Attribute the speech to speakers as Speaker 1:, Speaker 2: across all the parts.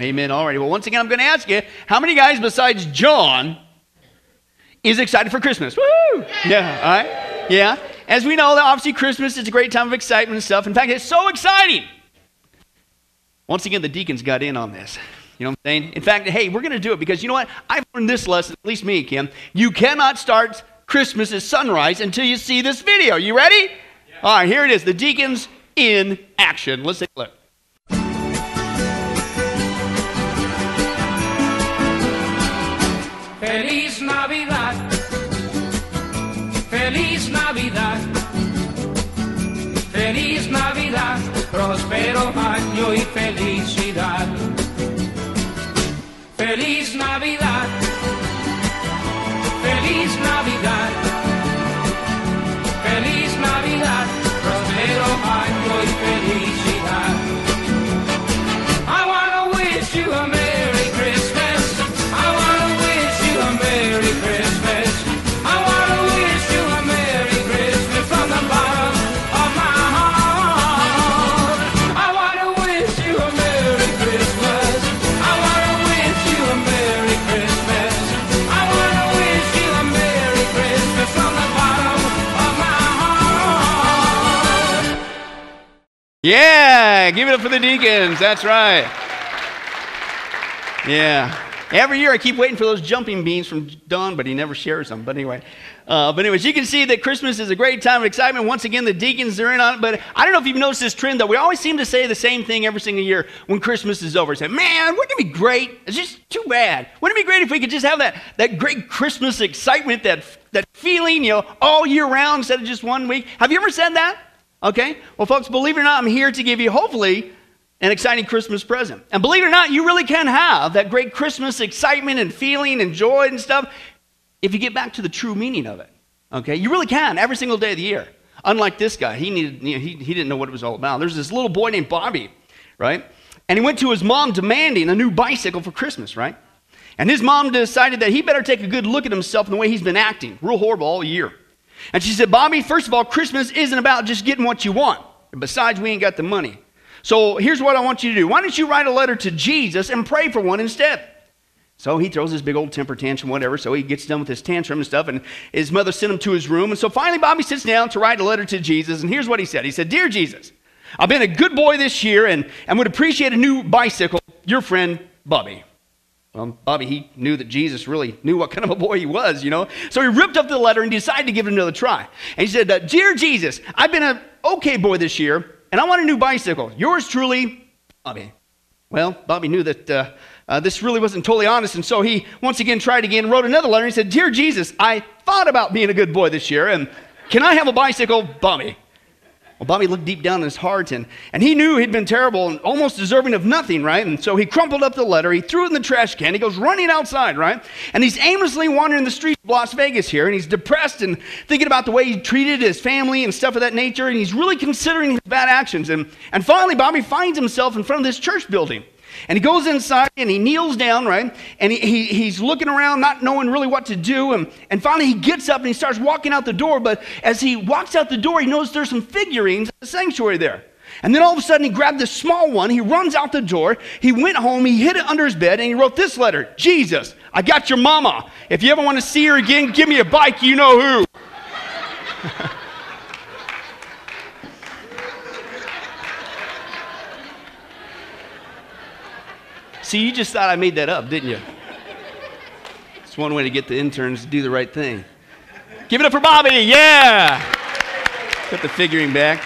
Speaker 1: Amen. All righty. Well, once again, I'm going to ask you how many guys besides John is excited for Christmas? Woo! Yeah, all right? Yeah. As we know, obviously, Christmas is a great time of excitement and stuff. In fact, it's so exciting. Once again, the deacons got in on this. You know what I'm saying? In fact, hey, we're going to do it because you know what? I've learned this lesson, at least me, Kim. You cannot start Christmas at sunrise until you see this video. You ready? Yeah. All right, here it is. The deacons in action. Let's take a look.
Speaker 2: Próspero año y felicidad. Feliz Navidad. Feliz Navidad.
Speaker 1: Yeah, give it up for the deacons. That's right. Yeah. Every year I keep waiting for those jumping beans from Don, but he never shares them. But anyway, uh, but anyways, you can see that Christmas is a great time of excitement. Once again, the deacons are in on it. But I don't know if you've noticed this trend, though. We always seem to say the same thing every single year when Christmas is over. Say, man, wouldn't it be great? It's just too bad. Wouldn't it be great if we could just have that, that great Christmas excitement, that, that feeling, you know, all year round instead of just one week? Have you ever said that? Okay. Well, folks, believe it or not, I'm here to give you, hopefully, an exciting Christmas present. And believe it or not, you really can have that great Christmas excitement and feeling and joy and stuff if you get back to the true meaning of it. Okay? You really can every single day of the year. Unlike this guy, he, needed, you know, he, he didn't know what it was all about. There's this little boy named Bobby, right? And he went to his mom demanding a new bicycle for Christmas, right? And his mom decided that he better take a good look at himself and the way he's been acting, real horrible all year. And she said, Bobby, first of all, Christmas isn't about just getting what you want. Besides, we ain't got the money. So here's what I want you to do. Why don't you write a letter to Jesus and pray for one instead? So he throws his big old temper tantrum, whatever. So he gets done with his tantrum and stuff, and his mother sent him to his room. And so finally, Bobby sits down to write a letter to Jesus. And here's what he said He said, Dear Jesus, I've been a good boy this year and, and would appreciate a new bicycle. Your friend, Bobby. Well, Bobby, he knew that Jesus really knew what kind of a boy he was, you know. So he ripped up the letter and decided to give it another try. And he said, Dear Jesus, I've been an okay boy this year, and I want a new bicycle. Yours truly, Bobby. Well, Bobby knew that uh, uh, this really wasn't totally honest, and so he once again tried again, wrote another letter. And he said, Dear Jesus, I thought about being a good boy this year, and can I have a bicycle, Bobby? Well, Bobby looked deep down in his heart, and, and he knew he'd been terrible and almost deserving of nothing, right? And so he crumpled up the letter, he threw it in the trash can, he goes running outside, right? And he's aimlessly wandering the streets of Las Vegas here, and he's depressed and thinking about the way he treated his family and stuff of that nature, and he's really considering his bad actions. And, and finally, Bobby finds himself in front of this church building. And he goes inside and he kneels down, right? And he, he, he's looking around, not knowing really what to do. And, and finally, he gets up and he starts walking out the door. But as he walks out the door, he knows there's some figurines at the sanctuary there. And then all of a sudden, he grabbed this small one. He runs out the door. He went home. He hid it under his bed and he wrote this letter Jesus, I got your mama. If you ever want to see her again, give me a bike. You know who. See, you just thought I made that up, didn't you? It's one way to get the interns to do the right thing. Give it up for Bobby, yeah! Put the figuring back.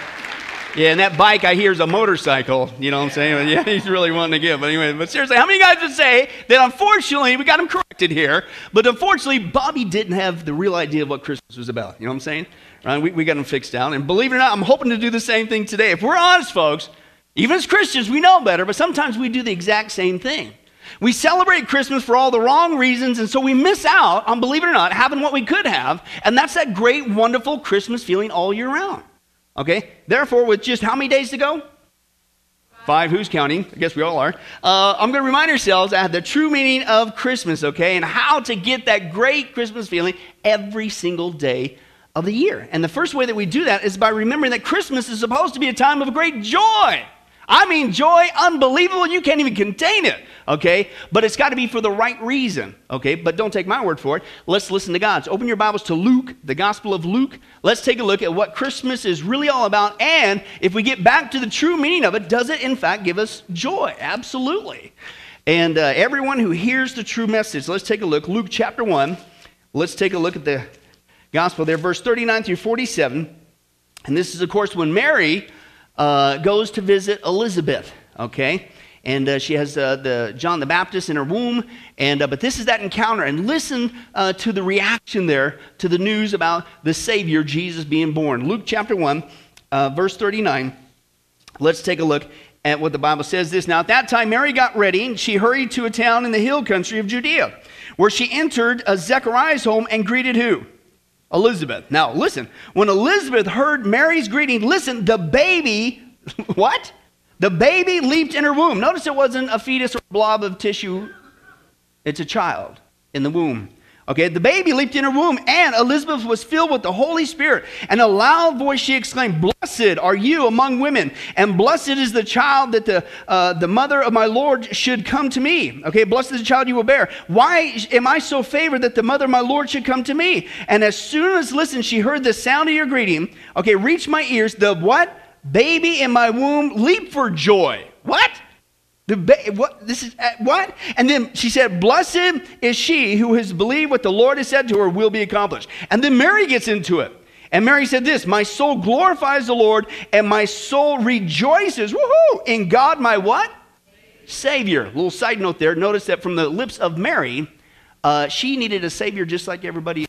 Speaker 1: Yeah, and that bike I hear is a motorcycle. You know what I'm saying? Yeah, he's really wanting to give. But anyway, but seriously, how many guys would say that unfortunately, we got him corrected here, but unfortunately, Bobby didn't have the real idea of what Christmas was about. You know what I'm saying? Right? We, we got him fixed down. And believe it or not, I'm hoping to do the same thing today. If we're honest, folks, even as Christians, we know better, but sometimes we do the exact same thing. We celebrate Christmas for all the wrong reasons, and so we miss out on, believe it or not, having what we could have, and that's that great, wonderful Christmas feeling all year round. Okay? Therefore, with just how many days to go? Five, who's counting? I guess we all are. Uh, I'm going to remind ourselves of the true meaning of Christmas, okay, and how to get that great Christmas feeling every single day of the year. And the first way that we do that is by remembering that Christmas is supposed to be a time of great joy. I mean, joy, unbelievable. You can't even contain it, okay? But it's got to be for the right reason, okay? But don't take my word for it. Let's listen to God's. Open your Bibles to Luke, the Gospel of Luke. Let's take a look at what Christmas is really all about. And if we get back to the true meaning of it, does it in fact give us joy? Absolutely. And uh, everyone who hears the true message, let's take a look. Luke chapter 1. Let's take a look at the Gospel there, verse 39 through 47. And this is, of course, when Mary uh, goes to visit Elizabeth, okay? And uh, she has uh, the John the Baptist in her womb. And, uh, but this is that encounter. And listen uh, to the reaction there to the news about the Savior, Jesus, being born. Luke chapter 1, uh, verse 39. Let's take a look at what the Bible says this. Now, at that time, Mary got ready, and she hurried to a town in the hill country of Judea, where she entered Zechariah's home and greeted who? Elizabeth. Now, listen, when Elizabeth heard Mary's greeting, listen, the baby, what? The baby leaped in her womb. Notice it wasn't a fetus or a blob of tissue, it's a child in the womb. Okay, the baby leaped in her womb, and Elizabeth was filled with the Holy Spirit. And a loud voice she exclaimed, Blessed are you among women, and blessed is the child that the, uh, the mother of my Lord should come to me. Okay, blessed is the child you will bear. Why am I so favored that the mother of my Lord should come to me? And as soon as, listen, she heard the sound of your greeting, okay, reached my ears, the what? Baby in my womb leaped for joy. What? The ba- what this is uh, what? And then she said, "Blessed is she who has believed what the Lord has said to her will be accomplished." And then Mary gets into it. And Mary said this, "My soul glorifies the Lord, and my soul rejoices, woohoo, in God my what? Savior." Little side note there. Notice that from the lips of Mary, uh, she needed a savior just like everybody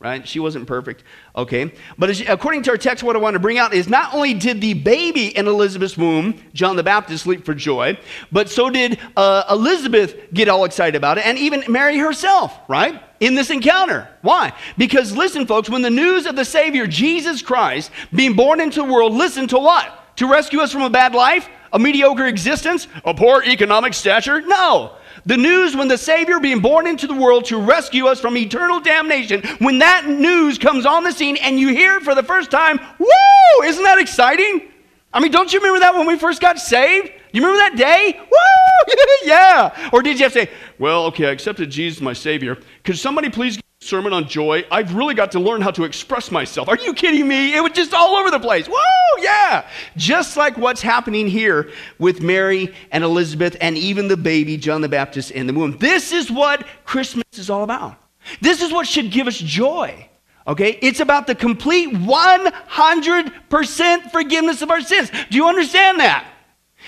Speaker 1: right? She wasn't perfect, okay? But according to our text, what I want to bring out is not only did the baby in Elizabeth's womb, John the Baptist, leap for joy, but so did uh, Elizabeth get all excited about it, and even Mary herself, right? In this encounter. Why? Because listen, folks, when the news of the Savior, Jesus Christ, being born into the world, listen to what? To rescue us from a bad life? A mediocre existence? A poor economic stature? No. The news when the Savior being born into the world to rescue us from eternal damnation, when that news comes on the scene and you hear it for the first time, woo! Isn't that exciting? I mean, don't you remember that when we first got saved? You remember that day? Woo! yeah! Or did you have to say, well, okay, I accepted Jesus as my Savior. Could somebody please sermon on joy? I've really got to learn how to express myself. Are you kidding me? It was just all over the place. Woo! Yeah! Just like what's happening here with Mary and Elizabeth and even the baby, John the Baptist, in the womb. This is what Christmas is all about. This is what should give us joy. Okay? It's about the complete 100% forgiveness of our sins. Do you understand that?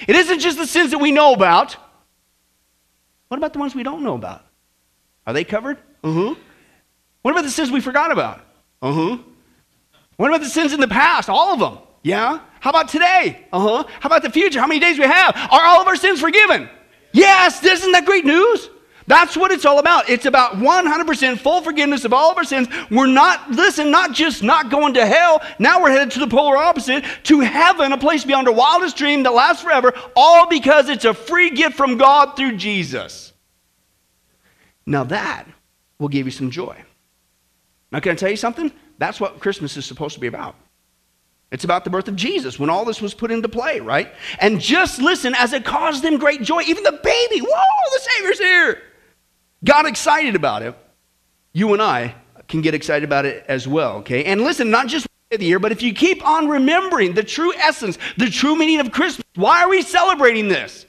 Speaker 1: It isn't just the sins that we know about. What about the ones we don't know about? Are they covered? Huh. What about the sins we forgot about? Uh huh. What about the sins in the past? All of them. Yeah. How about today? Uh huh. How about the future? How many days we have? Are all of our sins forgiven? Yes. Isn't that great news? That's what it's all about. It's about 100% full forgiveness of all of our sins. We're not, listen, not just not going to hell. Now we're headed to the polar opposite, to heaven, a place beyond our wildest dream that lasts forever, all because it's a free gift from God through Jesus. Now that will give you some joy. Now, can I tell you something? That's what Christmas is supposed to be about. It's about the birth of Jesus when all this was put into play, right? And just listen as it caused them great joy. Even the baby, whoa, the Savior's here got excited about it, you and I can get excited about it as well, okay? And listen, not just of the year, but if you keep on remembering the true essence, the true meaning of Christmas, why are we celebrating this?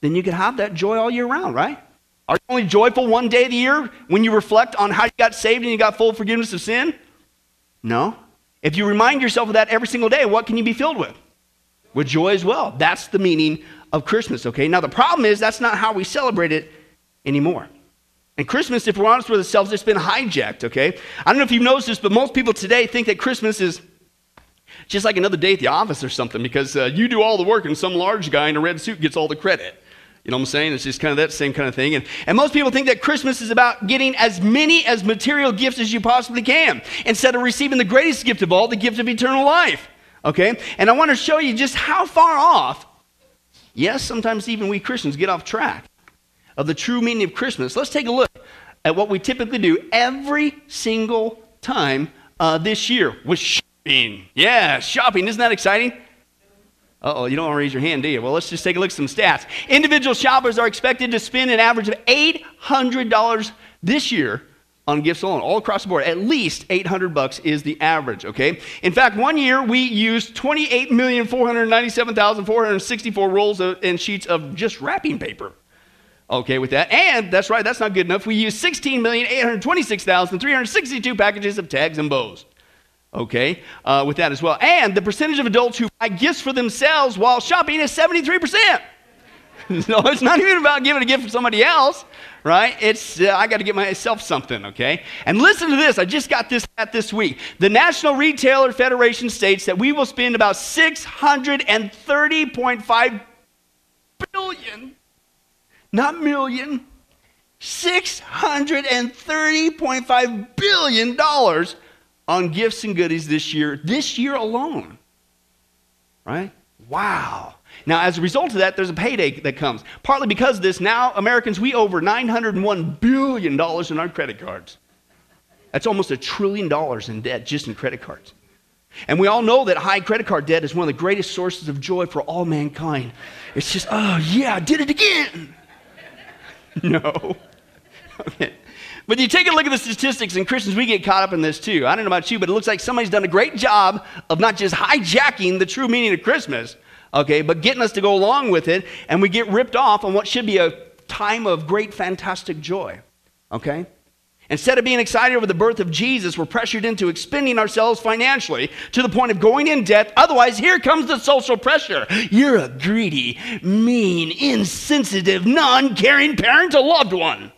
Speaker 1: Then you can have that joy all year round, right? Are you only joyful one day of the year when you reflect on how you got saved and you got full forgiveness of sin? No. If you remind yourself of that every single day, what can you be filled with? With joy as well. That's the meaning of Christmas, okay? Now, the problem is that's not how we celebrate it anymore. And Christmas, if we're honest with ourselves, it's been hijacked, okay? I don't know if you've noticed this, but most people today think that Christmas is just like another day at the office or something because uh, you do all the work and some large guy in a red suit gets all the credit. You know what I'm saying? It's just kind of that same kind of thing. And, and most people think that Christmas is about getting as many as material gifts as you possibly can instead of receiving the greatest gift of all, the gift of eternal life. Okay? And I want to show you just how far off, yes, sometimes even we Christians get off track of the true meaning of Christmas, let's take a look at what we typically do every single time uh, this year with shopping. Yeah, shopping. Isn't that exciting? Uh-oh, you don't want to raise your hand, do you? Well, let's just take a look at some stats. Individual shoppers are expected to spend an average of $800 this year on gifts alone, all across the board. At least 800 bucks is the average, okay? In fact, one year we used 28,497,464 rolls of, and sheets of just wrapping paper. Okay, with that. And that's right, that's not good enough. We used 16,826,362 packages of tags and bows. Okay, uh, with that as well. And the percentage of adults who buy gifts for themselves while shopping is 73%. no, it's not even about giving a gift for somebody else, right? It's, uh, I got to get myself something, okay? And listen to this. I just got this at this week. The National Retailer Federation states that we will spend about 630.5 billion, not million, $630.5 billion on gifts and goodies this year, this year alone. Right? Wow. Now, as a result of that, there's a payday that comes. Partly because of this, now Americans, we owe over $901 billion in our credit cards. That's almost a trillion dollars in debt just in credit cards. And we all know that high credit card debt is one of the greatest sources of joy for all mankind. It's just, oh, yeah, I did it again. no. Okay. But you take a look at the statistics, and Christians, we get caught up in this too. I don't know about you, but it looks like somebody's done a great job of not just hijacking the true meaning of Christmas, okay, but getting us to go along with it, and we get ripped off on what should be a time of great, fantastic joy, okay? Instead of being excited over the birth of Jesus, we're pressured into expending ourselves financially to the point of going in debt. Otherwise, here comes the social pressure. You're a greedy, mean, insensitive, non caring parent, a loved one.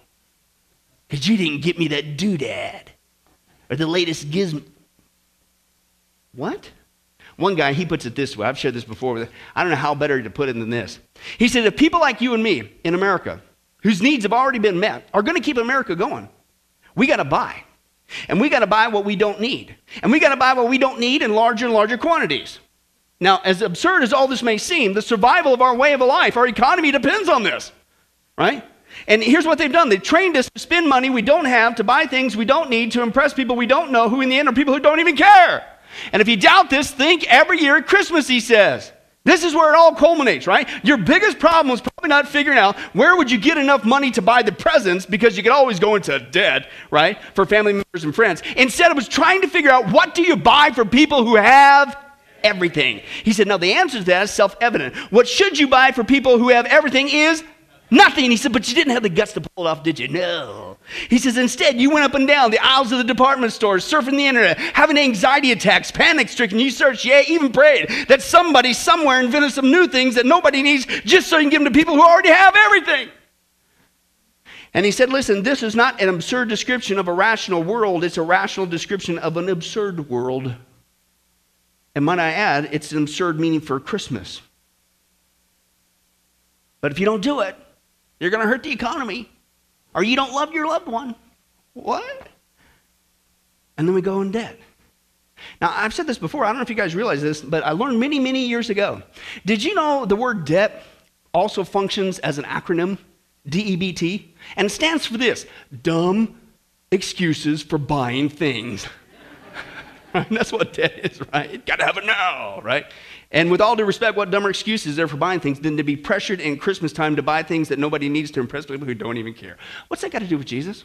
Speaker 1: Because you didn't get me that doodad or the latest gizmo. What? One guy, he puts it this way. I've shared this before. I don't know how better to put it than this. He said, if people like you and me in America, whose needs have already been met, are going to keep America going, we got to buy. And we got to buy what we don't need. And we got to buy what we don't need in larger and larger quantities. Now, as absurd as all this may seem, the survival of our way of life, our economy depends on this, right? And here's what they've done they've trained us to spend money we don't have, to buy things we don't need, to impress people we don't know, who in the end are people who don't even care. And if you doubt this, think every year at Christmas, he says. This is where it all culminates, right? Your biggest problem was probably not figuring out where would you get enough money to buy the presents because you could always go into debt, right, for family members and friends. Instead, it was trying to figure out what do you buy for people who have everything. He said, no, the answer to that is self-evident. What should you buy for people who have everything is Nothing. He said, but you didn't have the guts to pull it off, did you? No. He says, instead, you went up and down the aisles of the department stores, surfing the internet, having anxiety attacks, panic stricken. You searched, yeah, even prayed that somebody somewhere invented some new things that nobody needs just so you can give them to people who already have everything. And he said, listen, this is not an absurd description of a rational world, it's a rational description of an absurd world. And might I add, it's an absurd meaning for Christmas. But if you don't do it, you're going to hurt the economy, or you don't love your loved one. What? And then we go in debt. Now, I've said this before. I don't know if you guys realize this, but I learned many, many years ago. Did you know the word debt also functions as an acronym, DEBT? And stands for this dumb excuses for buying things. That's what debt is, right? Got to have it now, right? And with all due respect, what dumber excuse is there for buying things than to be pressured in Christmas time to buy things that nobody needs to impress people who don't even care? What's that got to do with Jesus?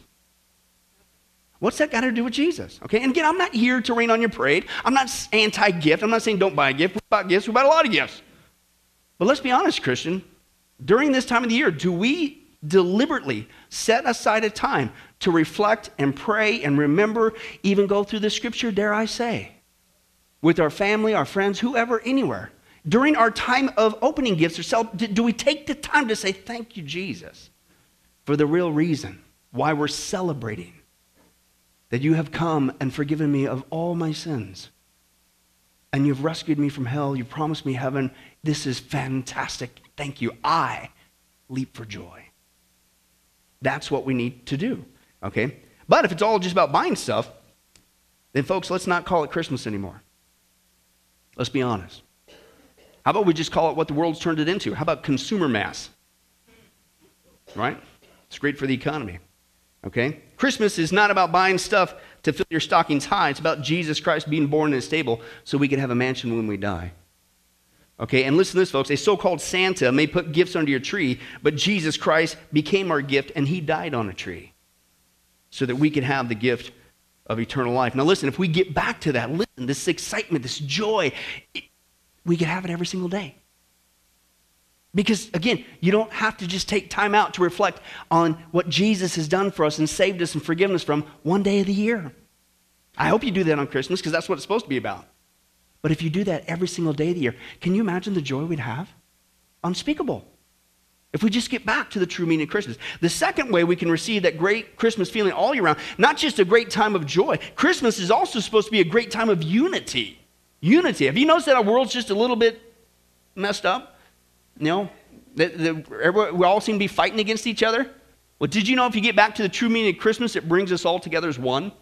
Speaker 1: What's that got to do with Jesus? Okay, and again, I'm not here to rain on your parade. I'm not anti gift. I'm not saying don't buy a gift. We bought gifts, we bought a lot of gifts. But let's be honest, Christian. During this time of the year, do we deliberately set aside a time to reflect and pray and remember, even go through the scripture, dare I say? With our family, our friends, whoever, anywhere. During our time of opening gifts or self, do we take the time to say, Thank you, Jesus, for the real reason why we're celebrating that you have come and forgiven me of all my sins? And you've rescued me from hell. You promised me heaven. This is fantastic. Thank you. I leap for joy. That's what we need to do, okay? But if it's all just about buying stuff, then folks, let's not call it Christmas anymore. Let's be honest. How about we just call it what the world's turned it into? How about consumer mass? Right? It's great for the economy. Okay? Christmas is not about buying stuff to fill your stockings high. It's about Jesus Christ being born in a stable so we can have a mansion when we die. Okay, and listen to this, folks. A so called Santa may put gifts under your tree, but Jesus Christ became our gift and he died on a tree so that we could have the gift of eternal life. Now, listen, if we get back to that, listen, this excitement, this joy, it, we could have it every single day. Because again, you don't have to just take time out to reflect on what Jesus has done for us and saved us and forgiven us from one day of the year. I hope you do that on Christmas because that's what it's supposed to be about. But if you do that every single day of the year, can you imagine the joy we'd have? Unspeakable. If we just get back to the true meaning of Christmas. The second way we can receive that great Christmas feeling all year round, not just a great time of joy, Christmas is also supposed to be a great time of unity. Unity. Have you noticed that our world's just a little bit messed up? You know, the, we all seem to be fighting against each other. Well, did you know if you get back to the true meaning of Christmas, it brings us all together as one?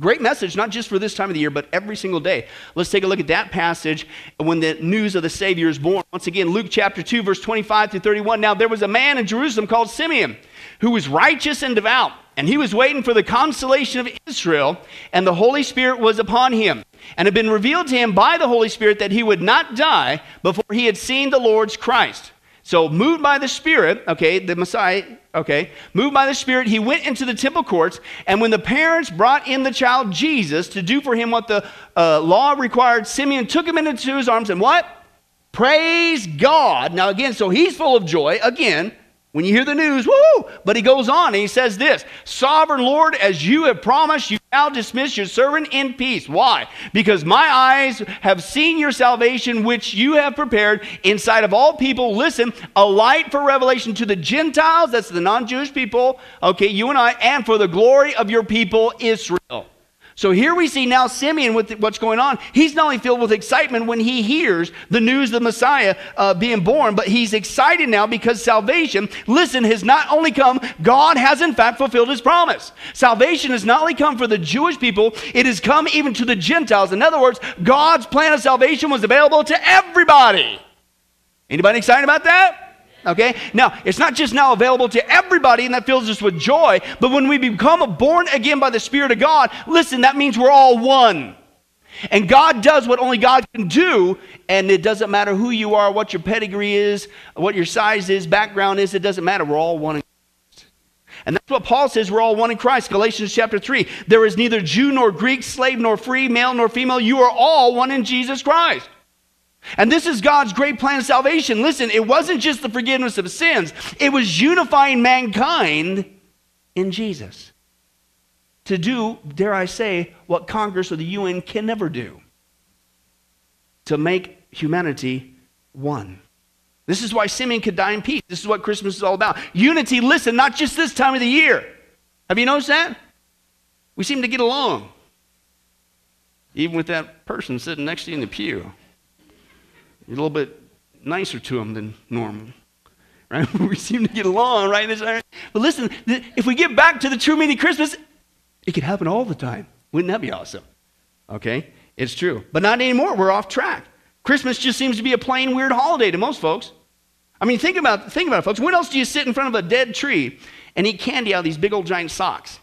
Speaker 1: Great message, not just for this time of the year, but every single day. Let's take a look at that passage when the news of the Savior is born. Once again, Luke chapter 2, verse 25 through 31. Now, there was a man in Jerusalem called Simeon who was righteous and devout, and he was waiting for the consolation of Israel, and the Holy Spirit was upon him. And had been revealed to him by the Holy Spirit that he would not die before he had seen the Lord's Christ. So, moved by the Spirit, okay, the Messiah, okay, moved by the Spirit, he went into the temple courts. And when the parents brought in the child Jesus to do for him what the uh, law required, Simeon took him into his arms and what? Praise God. Now, again, so he's full of joy. Again, when you hear the news, woo! But he goes on and he says this Sovereign Lord, as you have promised, you now dismiss your servant in peace. Why? Because my eyes have seen your salvation, which you have prepared inside of all people. Listen, a light for revelation to the Gentiles, that's the non Jewish people, okay, you and I, and for the glory of your people, Israel. So here we see now Simeon with what's going on. He's not only filled with excitement when he hears the news of the Messiah uh, being born, but he's excited now because salvation, listen, has not only come, God has in fact fulfilled his promise. Salvation has not only come for the Jewish people, it has come even to the Gentiles. In other words, God's plan of salvation was available to everybody. Anybody excited about that? Okay? Now, it's not just now available to everybody and that fills us with joy, but when we become born again by the Spirit of God, listen, that means we're all one. And God does what only God can do, and it doesn't matter who you are, what your pedigree is, what your size is, background is, it doesn't matter. We're all one in Christ. And that's what Paul says, we're all one in Christ. Galatians chapter 3. There is neither Jew nor Greek, slave nor free, male nor female. You are all one in Jesus Christ. And this is God's great plan of salvation. Listen, it wasn't just the forgiveness of sins, it was unifying mankind in Jesus. To do, dare I say, what Congress or the UN can never do to make humanity one. This is why Simeon could die in peace. This is what Christmas is all about. Unity, listen, not just this time of the year. Have you noticed that? We seem to get along, even with that person sitting next to you in the pew. A little bit nicer to them than normal. Right? we seem to get along, right? But listen, if we get back to the true meaning of Christmas, it could happen all the time. Wouldn't that be awesome? Okay? It's true. But not anymore. We're off track. Christmas just seems to be a plain weird holiday to most folks. I mean, think about, think about it, folks. When else do you sit in front of a dead tree and eat candy out of these big old giant socks?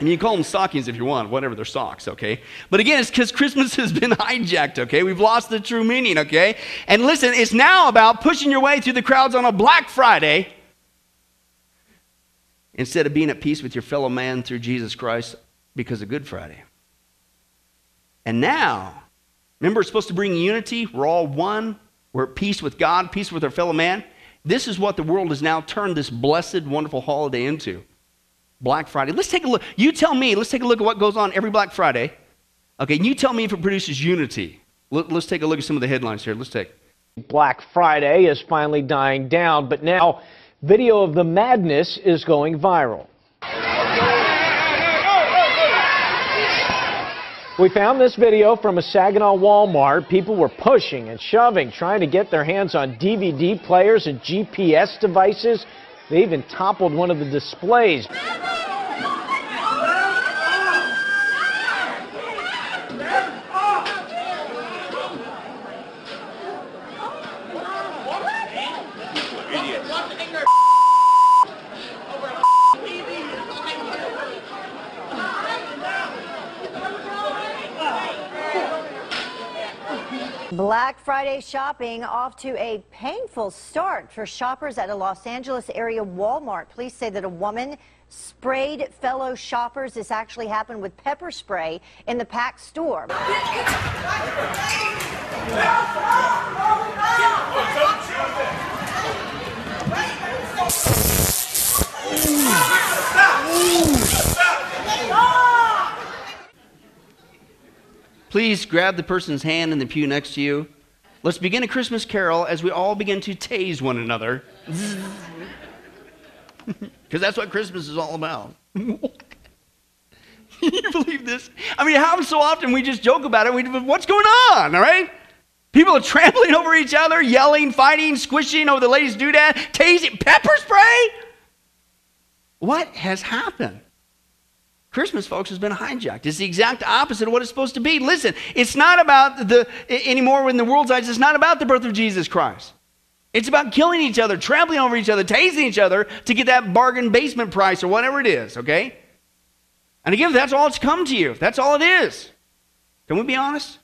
Speaker 1: And you can call them stockings if you want, whatever, they're socks, okay? But again, it's because Christmas has been hijacked, okay? We've lost the true meaning, okay? And listen, it's now about pushing your way through the crowds on a Black Friday instead of being at peace with your fellow man through Jesus Christ because of Good Friday. And now, remember, it's supposed to bring unity. We're all one. We're at peace with God, peace with our fellow man. This is what the world has now turned this blessed, wonderful holiday into. Black Friday. Let's take a look. You tell me, let's take a look at what goes on every Black Friday. Okay, you tell me if it produces unity. Let, us take a look at some of the headlines here. Let's take.
Speaker 3: Black Friday is finally dying down, but now video of the madness is going viral. We found this video from a Saginaw Walmart. People were pushing and shoving, trying to get their hands on DVD players and GPS devices. They even toppled one of the displays.
Speaker 4: Black Friday shopping off to a painful start for shoppers at a Los Angeles area Walmart. Police say that a woman sprayed fellow shoppers. This actually happened with pepper spray in the packed store.
Speaker 1: Please grab the person's hand in the pew next to you. Let's begin a Christmas carol as we all begin to tase one another. Because that's what Christmas is all about. You believe this? I mean, how so often we just joke about it. We, what's going on, all right? People are trampling over each other, yelling, fighting, squishing over the latest doodad, tasing, pepper spray? What has happened? Christmas, folks, has been hijacked. It's the exact opposite of what it's supposed to be. Listen, it's not about the, anymore in the world's eyes, it's not about the birth of Jesus Christ. It's about killing each other, trampling over each other, tasing each other to get that bargain basement price or whatever it is, okay? And again, that's all it's come to you. That's all it is. Can we be honest?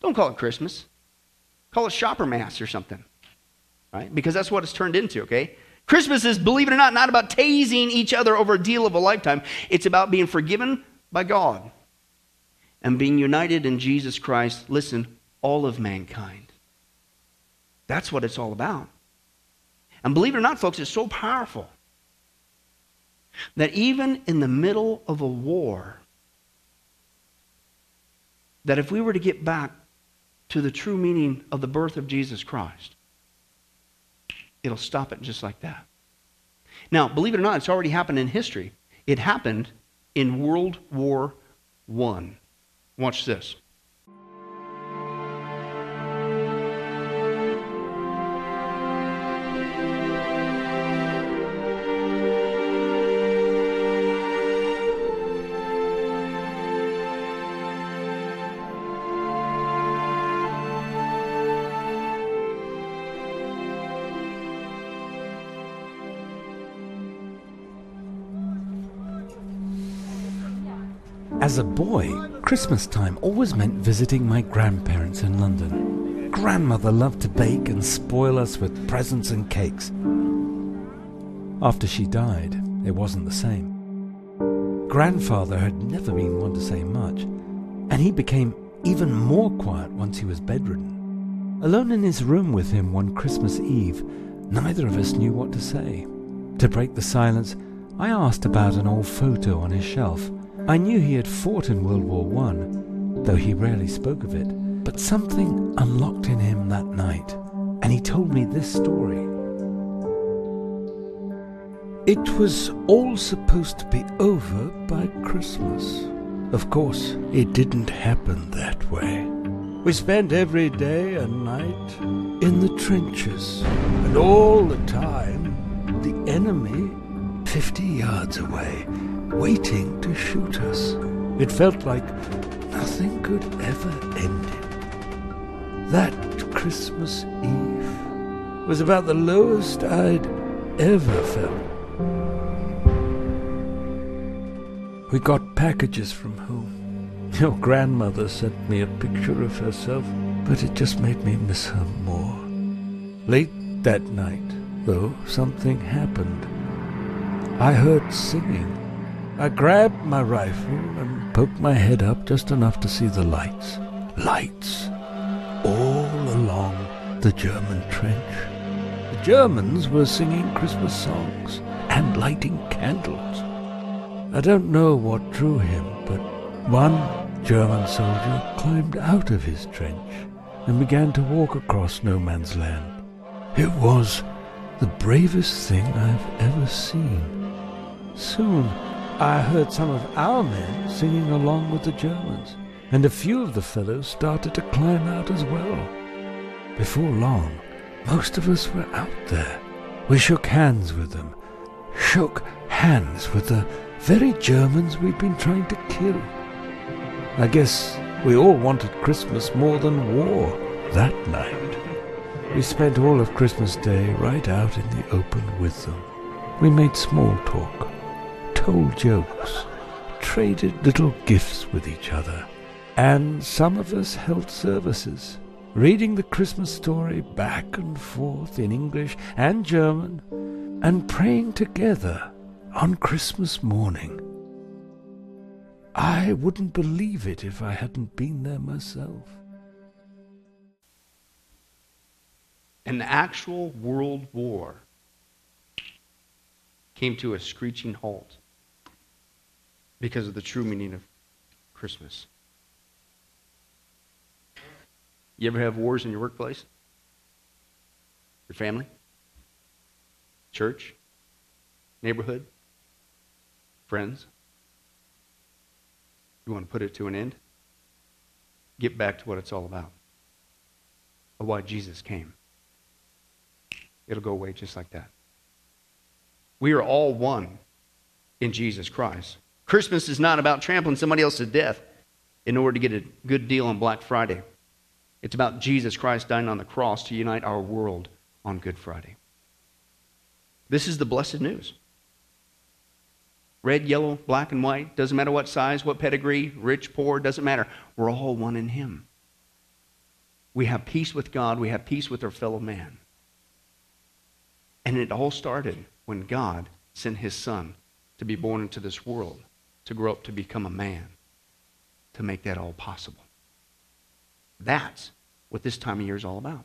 Speaker 1: Don't call it Christmas. Call it shopper mass or something, right? Because that's what it's turned into, okay? Christmas is, believe it or not, not about tasing each other over a deal of a lifetime. It's about being forgiven by God and being united in Jesus Christ. Listen, all of mankind. That's what it's all about. And believe it or not, folks, it's so powerful that even in the middle of a war, that if we were to get back to the true meaning of the birth of Jesus Christ, it'll stop it just like that. Now, believe it or not, it's already happened in history. It happened in World War I. Watch this.
Speaker 5: As a boy, Christmas time always meant visiting my grandparents in London. Grandmother loved to bake and spoil us with presents and cakes. After she died, it wasn't the same. Grandfather had never been one to say much, and he became even more quiet once he was bedridden. Alone in his room with him one Christmas Eve, neither of us knew what to say. To break the silence, I asked about an old photo on his shelf. I knew he had fought in World War I, though he rarely spoke of it, but something unlocked in him that night, and he told me this story. It was all supposed to be over by Christmas. Of course, it didn't happen that way. We spent every day and night in the trenches, and all the time, the enemy, 50 yards away, waiting to shoot us. It felt like nothing could ever end it. That Christmas Eve was about the lowest I'd ever felt. We got packages from home. Your grandmother sent me a picture of herself, but it just made me miss her more. Late that night, though, something happened. I heard singing. I grabbed my rifle and poked my head up just enough to see the lights. Lights. All along the German trench. The Germans were singing Christmas songs and lighting candles. I don't know what drew him, but one German soldier climbed out of his trench and began to walk across no man's land. It was the bravest thing I've ever seen. Soon I heard some of our men singing along with the Germans, and a few of the fellows started to climb out as well. Before long, most of us were out there. We shook hands with them, shook hands with the very Germans we'd been trying to kill. I guess we all wanted Christmas more than war that night. We spent all of Christmas Day right out in the open with them. We made small talk told jokes, traded little gifts with each other, and some of us held services, reading the Christmas story back and forth in English and German, and praying together on Christmas morning. I wouldn't believe it if I hadn't been there myself.
Speaker 1: An actual world war came to a screeching halt because of the true meaning of Christmas. You ever have wars in your workplace? Your family? Church? Neighborhood? Friends? You want to put it to an end? Get back to what it's all about. Why Jesus came. It'll go away just like that. We are all one in Jesus Christ. Christmas is not about trampling somebody else to death in order to get a good deal on Black Friday. It's about Jesus Christ dying on the cross to unite our world on Good Friday. This is the blessed news. Red, yellow, black, and white, doesn't matter what size, what pedigree, rich, poor, doesn't matter. We're all one in Him. We have peace with God, we have peace with our fellow man. And it all started when God sent His Son to be born into this world, to grow up to become a man, to make that all possible. That's what this time of year is all about.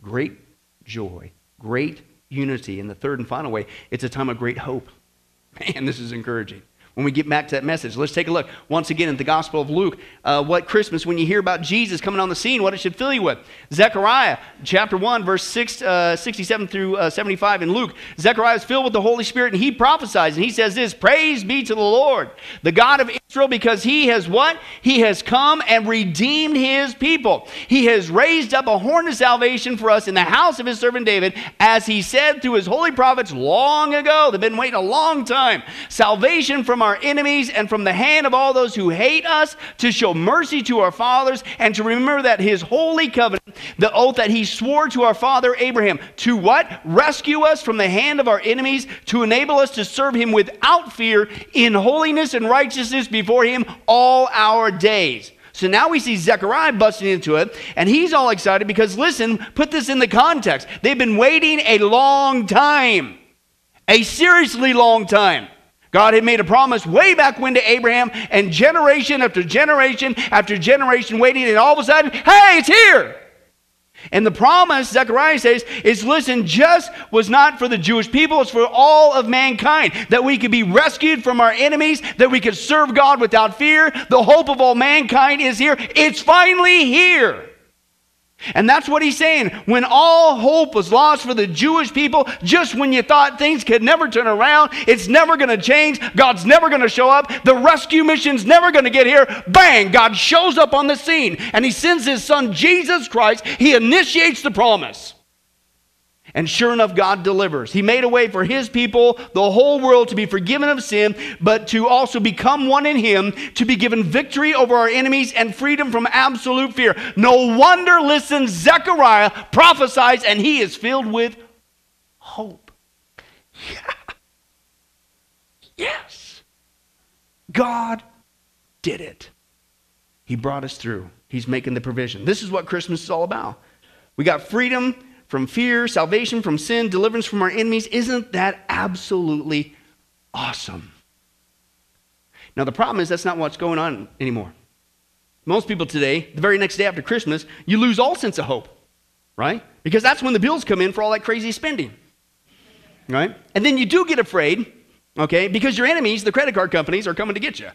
Speaker 1: Great joy, great unity. And the third and final way, it's a time of great hope. Man, this is encouraging. When we get back to that message, let's take a look once again at the Gospel of Luke. Uh, what Christmas, when you hear about Jesus coming on the scene, what it should fill you with. Zechariah chapter 1, verse 6, uh, 67 through uh, 75 in Luke. Zechariah is filled with the Holy Spirit and he prophesies and he says this Praise be to the Lord, the God of Israel, because he has what? He has come and redeemed his people. He has raised up a horn of salvation for us in the house of his servant David, as he said through his holy prophets long ago. They've been waiting a long time. Salvation from our enemies and from the hand of all those who hate us, to show mercy to our fathers, and to remember that his holy covenant, the oath that he swore to our father Abraham, to what? Rescue us from the hand of our enemies, to enable us to serve him without fear in holiness and righteousness before him all our days. So now we see Zechariah busting into it, and he's all excited because, listen, put this in the context. They've been waiting a long time, a seriously long time. God had made a promise way back when to Abraham, and generation after generation after generation waiting, and all of a sudden, hey, it's here. And the promise, Zechariah says, is listen, just was not for the Jewish people, it's for all of mankind. That we could be rescued from our enemies, that we could serve God without fear. The hope of all mankind is here. It's finally here. And that's what he's saying. When all hope was lost for the Jewish people, just when you thought things could never turn around, it's never going to change, God's never going to show up, the rescue mission's never going to get here, bang, God shows up on the scene and he sends his son Jesus Christ. He initiates the promise. And sure enough, God delivers. He made a way for His people, the whole world, to be forgiven of sin, but to also become one in Him, to be given victory over our enemies and freedom from absolute fear. No wonder, listen, Zechariah prophesies, and he is filled with hope. Yeah. Yes. God did it. He brought us through. He's making the provision. This is what Christmas is all about. We got freedom from fear, salvation from sin, deliverance from our enemies. Isn't that absolutely awesome? Now, the problem is that's not what's going on anymore. Most people today, the very next day after Christmas, you lose all sense of hope, right? Because that's when the bills come in for all that crazy spending, right? And then you do get afraid, okay, because your enemies, the credit card companies, are coming to get you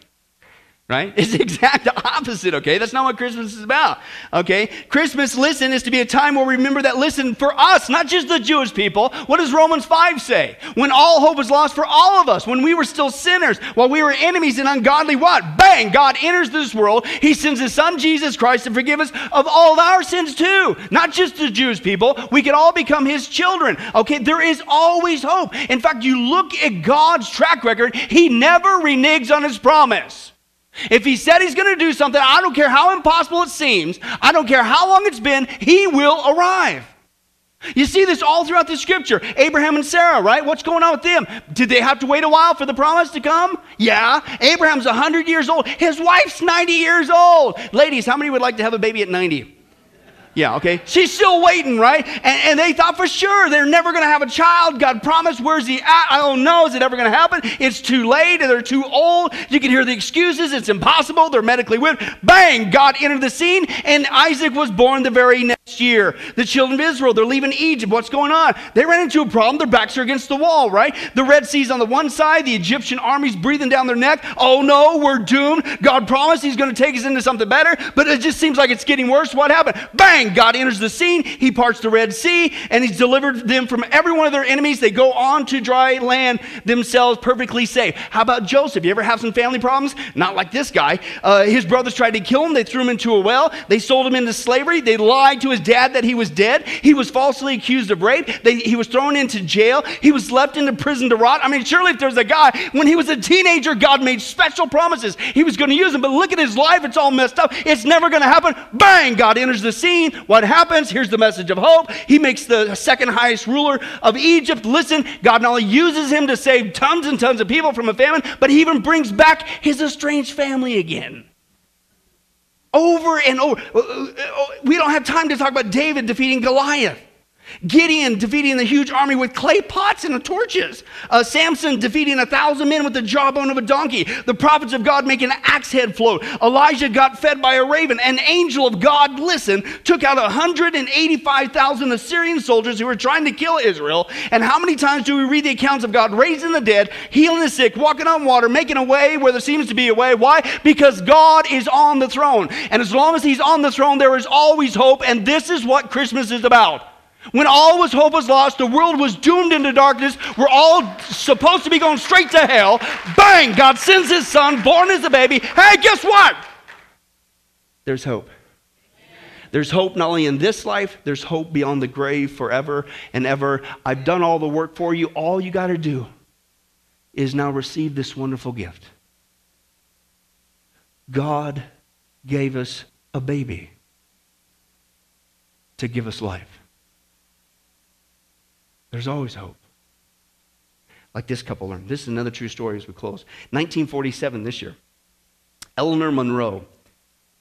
Speaker 1: right? It's the exact opposite, okay? That's not what Christmas is about, okay? Christmas, listen, is to be a time where we remember that, listen, for us, not just the Jewish people, what does Romans 5 say? When all hope was lost for all of us, when we were still sinners, while we were enemies and ungodly, what? Bang! God enters this world. He sends his son, Jesus Christ, to forgive us of all of our sins too. Not just the Jewish people. We can all become his children, okay? There is always hope. In fact, you look at God's track record, he never reneges on his promise. If he said he's going to do something, I don't care how impossible it seems, I don't care how long it's been, he will arrive. You see this all throughout the scripture. Abraham and Sarah, right? What's going on with them? Did they have to wait a while for the promise to come? Yeah. Abraham's 100 years old. His wife's 90 years old. Ladies, how many would like to have a baby at 90? Yeah, okay. She's still waiting, right? And, and they thought for sure they're never going to have a child. God promised. Where's he at? I don't know. Is it ever going to happen? It's too late. They're too old. You can hear the excuses. It's impossible. They're medically whipped. Bang! God entered the scene, and Isaac was born the very next year. The children of Israel, they're leaving Egypt. What's going on? They ran into a problem. Their backs are against the wall, right? The Red Sea's on the one side, the Egyptian army's breathing down their neck. Oh no, we're doomed. God promised he's going to take us into something better, but it just seems like it's getting worse. What happened? Bang! God enters the scene. He parts the Red Sea, and he's delivered them from every one of their enemies. They go on to dry land themselves perfectly safe. How about Joseph? You ever have some family problems? Not like this guy. Uh, his brothers tried to kill him. They threw him into a well. They sold him into slavery. They lied to his dad that he was dead. He was falsely accused of rape. They, he was thrown into jail. He was left into prison to rot. I mean, surely if there's a guy, when he was a teenager, God made special promises. He was going to use him, but look at his life. It's all messed up. It's never going to happen. Bang! God enters the scene. What happens? Here's the message of hope. He makes the second highest ruler of Egypt. Listen, God not only uses him to save tons and tons of people from a famine, but he even brings back his estranged family again. Over and over. Uh, uh, uh, we don't have time to talk about David defeating Goliath. Gideon defeating the huge army with clay pots and torches. Uh, Samson defeating a thousand men with the jawbone of a donkey. The prophets of God making an axe head float. Elijah got fed by a raven. An angel of God, listen, took out 185,000 Assyrian soldiers who were trying to kill Israel. And how many times do we read the accounts of God raising the dead, healing the sick, walking on water, making a way where there seems to be a way? Why? Because God is on the throne. And as long as He's on the throne, there is always hope. And this is what Christmas is about. When all was hope was lost, the world was doomed into darkness, we're all supposed to be going straight to hell. Bang! God sends his son, born as a baby. Hey, guess what? There's hope. There's hope not only in this life, there's hope beyond the grave forever and ever. I've done all the work for you. All you got to do is now receive this wonderful gift. God gave us a baby to give us life. There's always hope. Like this couple learned. This is another true story as we close. 1947, this year, Eleanor Monroe,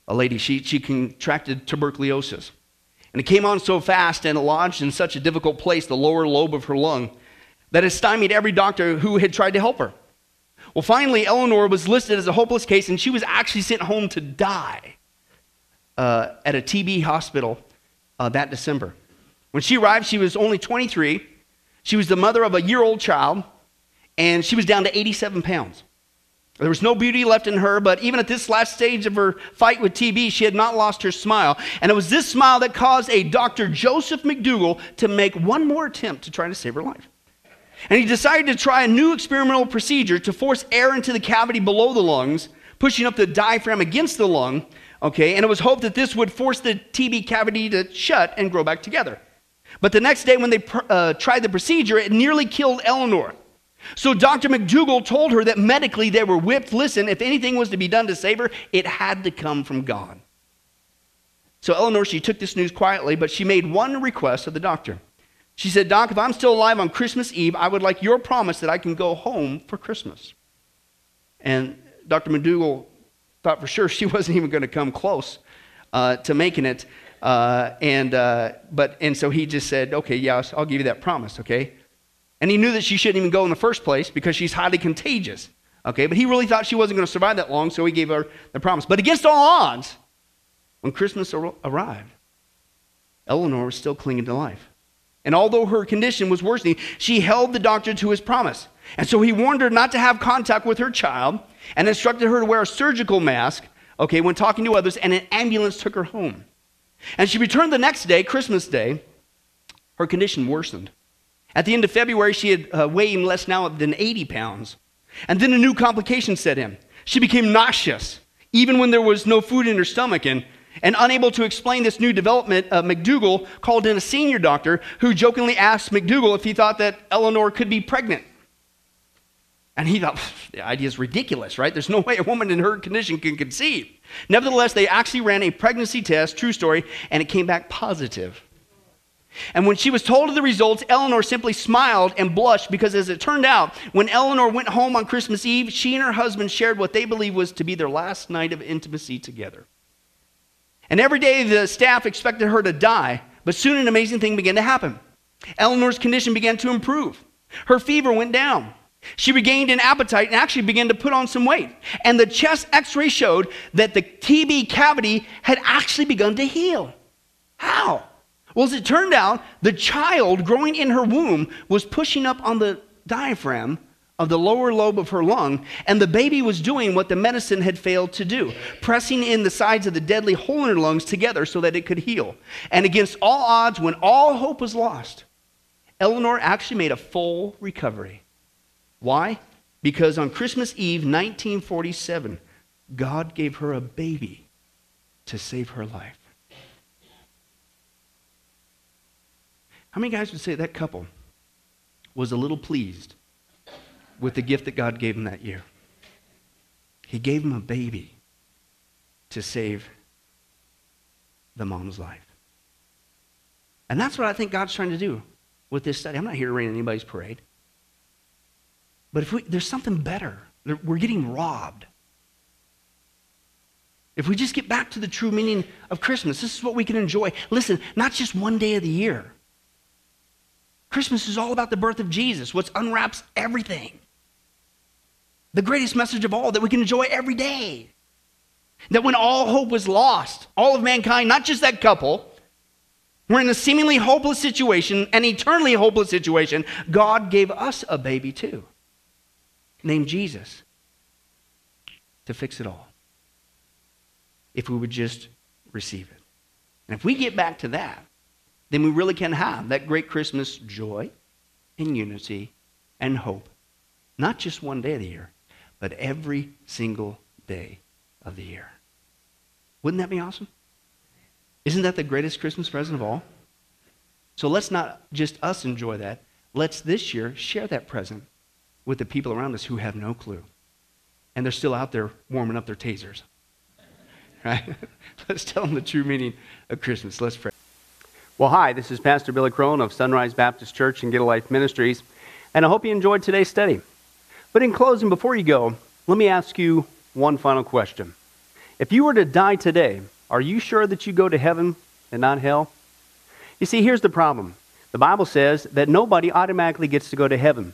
Speaker 1: a lady, she, she contracted tuberculosis. And it came on so fast and lodged in such a difficult place, the lower lobe of her lung, that it stymied every doctor who had tried to help her. Well, finally, Eleanor was listed as a hopeless case, and she was actually sent home to die uh, at a TB hospital uh, that December. When she arrived, she was only 23. She was the mother of a year old child, and she was down to 87 pounds. There was no beauty left in her, but even at this last stage of her fight with TB, she had not lost her smile. And it was this smile that caused a Dr. Joseph McDougall to make one more attempt to try to save her life. And he decided to try a new experimental procedure to force air into the cavity below the lungs, pushing up the diaphragm against the lung. Okay, and it was hoped that this would force the TB cavity to shut and grow back together. But the next day, when they uh, tried the procedure, it nearly killed Eleanor. So Dr. McDougall told her that medically they were whipped. Listen, if anything was to be done to save her, it had to come from God. So Eleanor, she took this news quietly, but she made one request of the doctor. She said, Doc, if I'm still alive on Christmas Eve, I would like your promise that I can go home for Christmas. And Dr. McDougall thought for sure she wasn't even going to come close uh, to making it. Uh, and, uh, but, and so he just said, okay, yeah, I'll give you that promise, okay? And he knew that she shouldn't even go in the first place because she's highly contagious, okay? But he really thought she wasn't going to survive that long, so he gave her the promise. But against all odds, when Christmas ar- arrived, Eleanor was still clinging to life. And although her condition was worsening, she held the doctor to his promise. And so he warned her not to have contact with her child and instructed her to wear a surgical mask, okay, when talking to others, and an ambulance took her home. And she returned the next day, Christmas Day. Her condition worsened. At the end of February, she had uh, weighed less now than 80 pounds. And then a new complication set in. She became nauseous, even when there was no food in her stomach. And, and unable to explain this new development, uh, McDougall called in a senior doctor who jokingly asked McDougall if he thought that Eleanor could be pregnant. And he thought, the idea is ridiculous, right? There's no way a woman in her condition can conceive. Nevertheless, they actually ran a pregnancy test, true story, and it came back positive. And when she was told of the results, Eleanor simply smiled and blushed because, as it turned out, when Eleanor went home on Christmas Eve, she and her husband shared what they believed was to be their last night of intimacy together. And every day the staff expected her to die, but soon an amazing thing began to happen. Eleanor's condition began to improve. Her fever went down. She regained an appetite and actually began to put on some weight. And the chest x ray showed that the TB cavity had actually begun to heal. How? Well, as it turned out, the child growing in her womb was pushing up on the diaphragm of the lower lobe of her lung, and the baby was doing what the medicine had failed to do, pressing in the sides of the deadly hole in her lungs together so that it could heal. And against all odds, when all hope was lost, Eleanor actually made a full recovery. Why? Because on Christmas Eve, 1947, God gave her a baby to save her life. How many guys would say that couple was a little pleased with the gift that God gave them that year? He gave them a baby to save the mom's life. And that's what I think God's trying to do with this study. I'm not here to rain anybody's parade. But if we, there's something better, we're getting robbed. If we just get back to the true meaning of Christmas, this is what we can enjoy. Listen, not just one day of the year. Christmas is all about the birth of Jesus, what unwraps everything. The greatest message of all that we can enjoy every day. That when all hope was lost, all of mankind, not just that couple, we're in a seemingly hopeless situation, an eternally hopeless situation, God gave us a baby too, named Jesus, to fix it all. If we would just receive it. And if we get back to that, then we really can have that great Christmas joy and unity and hope. Not just one day of the year, but every single day of the year. Wouldn't that be awesome? Isn't that the greatest Christmas present of all? So let's not just us enjoy that. Let's this year share that present with the people around us who have no clue. And they're still out there warming up their tasers. Right? let's tell them the true meaning of Christmas. Let's pray. Well, hi, this is Pastor Billy Crone of Sunrise Baptist Church and Get a Life Ministries, and I hope you enjoyed today's study. But in closing, before you go, let me ask you one final question. If you were to die today, are you sure that you go to heaven and not hell? You see, here's the problem the Bible says that nobody automatically gets to go to heaven,